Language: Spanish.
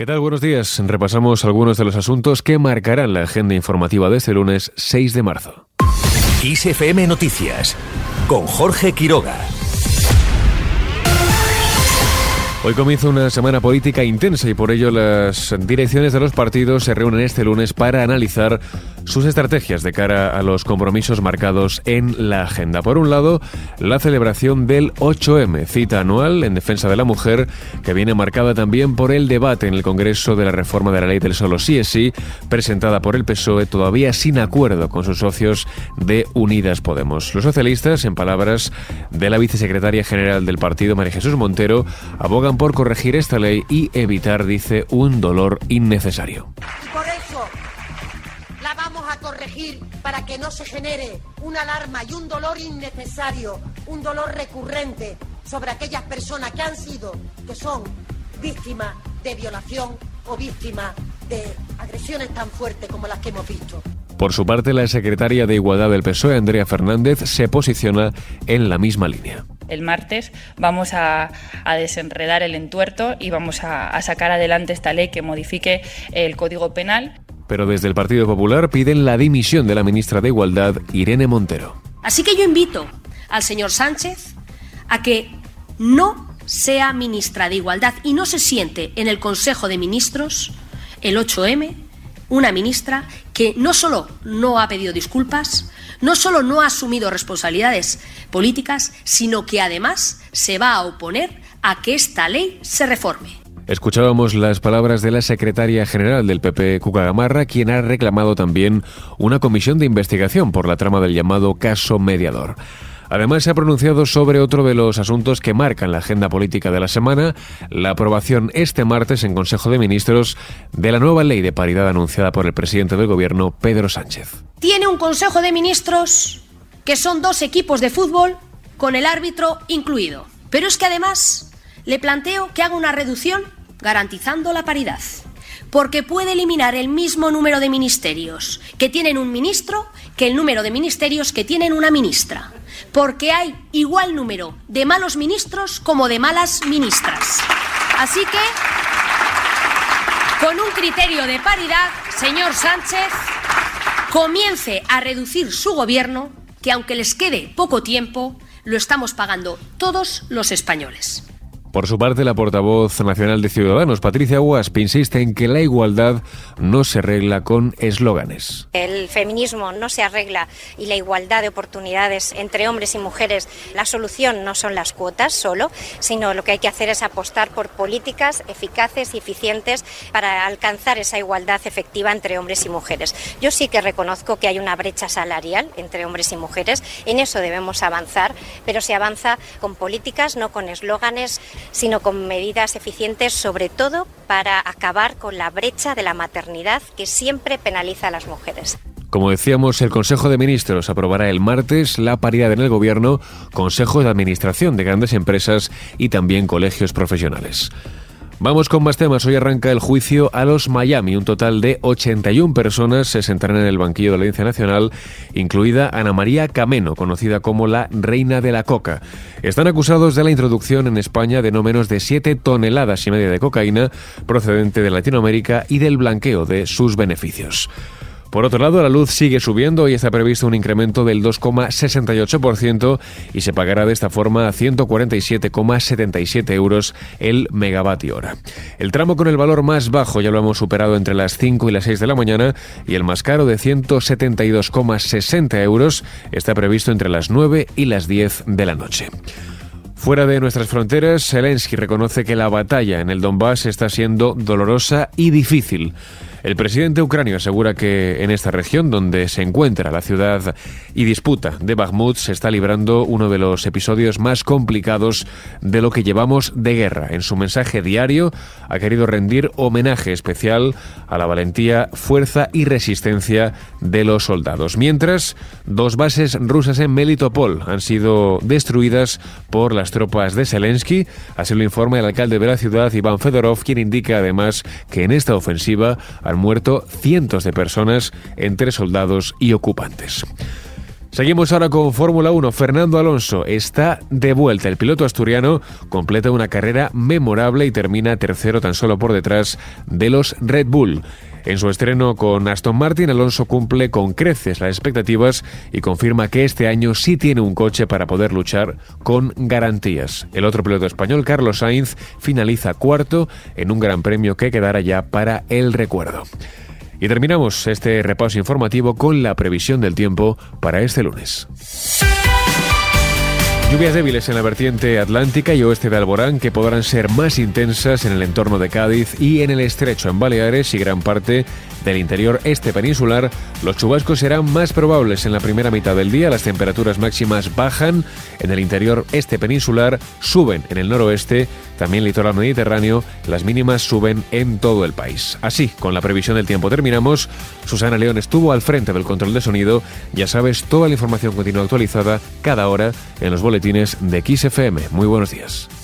¿Qué tal? Buenos días. Repasamos algunos de los asuntos que marcarán la agenda informativa de este lunes 6 de marzo. ISFM Noticias con Jorge Quiroga. Hoy comienza una semana política intensa y por ello las direcciones de los partidos se reúnen este lunes para analizar sus estrategias de cara a los compromisos marcados en la agenda. Por un lado, la celebración del 8M, cita anual en defensa de la mujer, que viene marcada también por el debate en el Congreso de la reforma de la ley del solo sí es sí, presentada por el PSOE todavía sin acuerdo con sus socios de Unidas Podemos. Los socialistas, en palabras de la vicesecretaria general del partido, María Jesús Montero, abogan por corregir esta ley y evitar, dice, un dolor innecesario. Corregir para que no se genere una alarma y un dolor innecesario, un dolor recurrente sobre aquellas personas que han sido, que son víctimas de violación o víctimas de agresiones tan fuertes como las que hemos visto. Por su parte, la secretaria de Igualdad del PSOE, Andrea Fernández, se posiciona en la misma línea el martes vamos a, desenredar el entuerto y vamos a, sacar adelante esta ley que modifique el Código Penal. Pero desde el Partido Popular piden la dimisión de la ministra de Igualdad, Irene Montero. Así que yo invito al señor Sánchez a que no sea ministra de Igualdad y no se siente en el Consejo de Ministros el 8M una ministra que no solo no ha pedido disculpas, no solo no ha asumido responsabilidades políticas, sino que además se va a oponer a que esta ley se reforme. Escuchábamos las palabras de la secretaria general del PP, Cuca Gamarra, quien ha reclamado también una comisión de investigación por la trama del llamado caso mediador. Además, se ha pronunciado sobre otro de los asuntos que marcan la agenda política de la semana, la aprobación este martes en Consejo de Ministros de la nueva ley de paridad anunciada por el presidente del Gobierno, Pedro Sánchez. Tiene un Consejo de Ministros que son dos equipos de fútbol con el árbitro incluido. Pero es que además le planteo que haga una reducción garantizando la paridad porque puede eliminar el mismo número de ministerios que tienen un ministro que el número de ministerios que tienen una ministra porque hay igual número de malos ministros como de malas ministras. Así que, con un criterio de paridad, señor Sánchez, comience a reducir su gobierno, que aunque les quede poco tiempo, lo estamos pagando todos los españoles. Por su parte, la portavoz nacional de Ciudadanos, Patricia Guasp, insiste en que la igualdad no se arregla con eslóganes. El feminismo no se arregla y la igualdad de oportunidades entre hombres y mujeres, la solución no son las cuotas solo, sino lo que hay que hacer es apostar por políticas eficaces y eficientes para alcanzar esa igualdad efectiva entre hombres y mujeres. Yo sí que reconozco que hay una brecha salarial entre hombres y mujeres, en eso debemos avanzar, pero se avanza con políticas, no con eslóganes sino con medidas eficientes, sobre todo para acabar con la brecha de la maternidad que siempre penaliza a las mujeres. Como decíamos, el Consejo de Ministros aprobará el martes la paridad en el Gobierno, Consejo de Administración de grandes empresas y también colegios profesionales. Vamos con más temas. Hoy arranca el juicio a los Miami. Un total de 81 personas se sentarán en el banquillo de la Audiencia Nacional, incluida Ana María Cameno, conocida como la Reina de la Coca. Están acusados de la introducción en España de no menos de 7 toneladas y media de cocaína procedente de Latinoamérica y del blanqueo de sus beneficios. Por otro lado, la luz sigue subiendo y está previsto un incremento del 2,68% y se pagará de esta forma a 147,77 euros el megavatio hora. El tramo con el valor más bajo ya lo hemos superado entre las 5 y las 6 de la mañana y el más caro de 172,60 euros está previsto entre las 9 y las 10 de la noche. Fuera de nuestras fronteras, Zelensky reconoce que la batalla en el Donbass está siendo dolorosa y difícil. El presidente ucranio asegura que en esta región, donde se encuentra la ciudad y disputa de Bakhmut, se está librando uno de los episodios más complicados de lo que llevamos de guerra. En su mensaje diario ha querido rendir homenaje especial a la valentía, fuerza y resistencia de los soldados. Mientras, dos bases rusas en Melitopol han sido destruidas por las tropas de Zelensky, así lo informa el alcalde de la ciudad, Iván Fedorov, quien indica además que en esta ofensiva han muerto cientos de personas entre soldados y ocupantes. Seguimos ahora con Fórmula 1. Fernando Alonso está de vuelta. El piloto asturiano completa una carrera memorable y termina tercero tan solo por detrás de los Red Bull. En su estreno con Aston Martin, Alonso cumple con creces las expectativas y confirma que este año sí tiene un coche para poder luchar con garantías. El otro piloto español, Carlos Sainz, finaliza cuarto en un gran premio que quedará ya para el recuerdo. Y terminamos este repaso informativo con la previsión del tiempo para este lunes. Lluvias débiles en la vertiente atlántica y oeste de Alborán que podrán ser más intensas en el entorno de Cádiz y en el estrecho en Baleares y gran parte del interior este peninsular. Los chubascos serán más probables en la primera mitad del día. Las temperaturas máximas bajan en el interior este peninsular, suben en el noroeste, también litoral mediterráneo. Las mínimas suben en todo el país. Así, con la previsión del tiempo terminamos. Susana León estuvo al frente del control de sonido. Ya sabes, toda la información continua actualizada cada hora en los boletines de XFM. Muy buenos días.